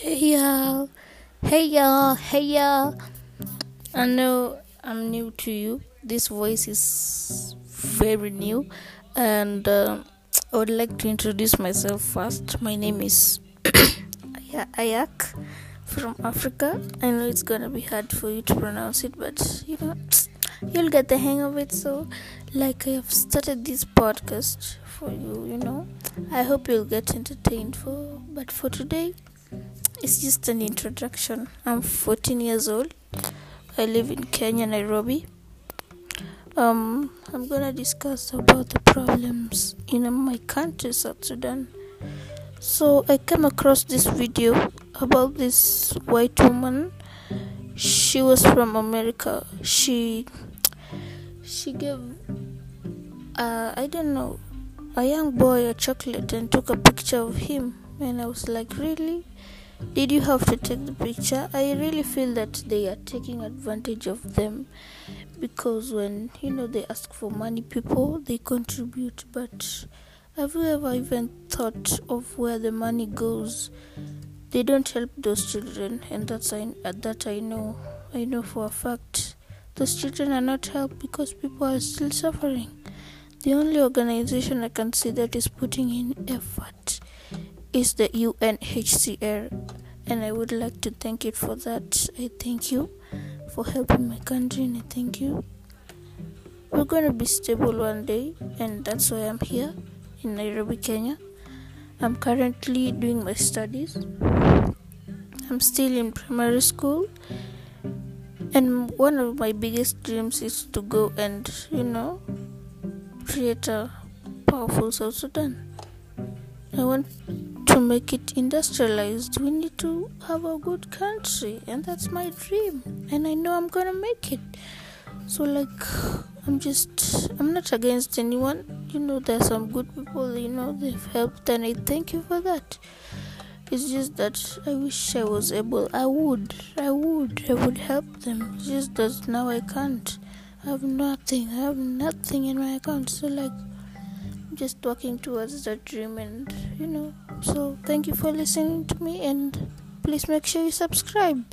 Hey y'all, hey y'all, hey y'all. I know I'm new to you. This voice is very new, and uh, I would like to introduce myself first. My name is Ayak from Africa. I know it's gonna be hard for you to pronounce it, but you know, you'll get the hang of it. So, like, I have started this podcast for you, you know. I hope you'll get entertained for, but for today, it's just an introduction. I'm 14 years old. I live in Kenya, Nairobi. Um, I'm gonna discuss about the problems in my country, South Sudan. So I came across this video about this white woman. She was from America. She she gave uh, I don't know a young boy a chocolate and took a picture of him, and I was like, really? Did you have to take the picture? I really feel that they are taking advantage of them because when you know they ask for money, people they contribute. But have you ever even thought of where the money goes? They don't help those children, and that's I, that I know. I know for a fact. Those children are not helped because people are still suffering. The only organization I can see that is putting in effort is the UNHCR, and I would like to thank it for that. I thank you for helping my country, and I thank you. We're going to be stable one day, and that's why I'm here in Nairobi, Kenya. I'm currently doing my studies. I'm still in primary school, and one of my biggest dreams is to go and, you know, create a powerful South Sudan. I want to make it industrialized, we need to have a good country, and that's my dream. And I know I'm gonna make it. So, like, I'm just, I'm not against anyone. You know, there's some good people, you know, they've helped, and I thank you for that. It's just that I wish I was able, I would, I would, I would help them. It's just that now I can't. I have nothing, I have nothing in my account. So, like, just working towards that dream and you know so thank you for listening to me and please make sure you subscribe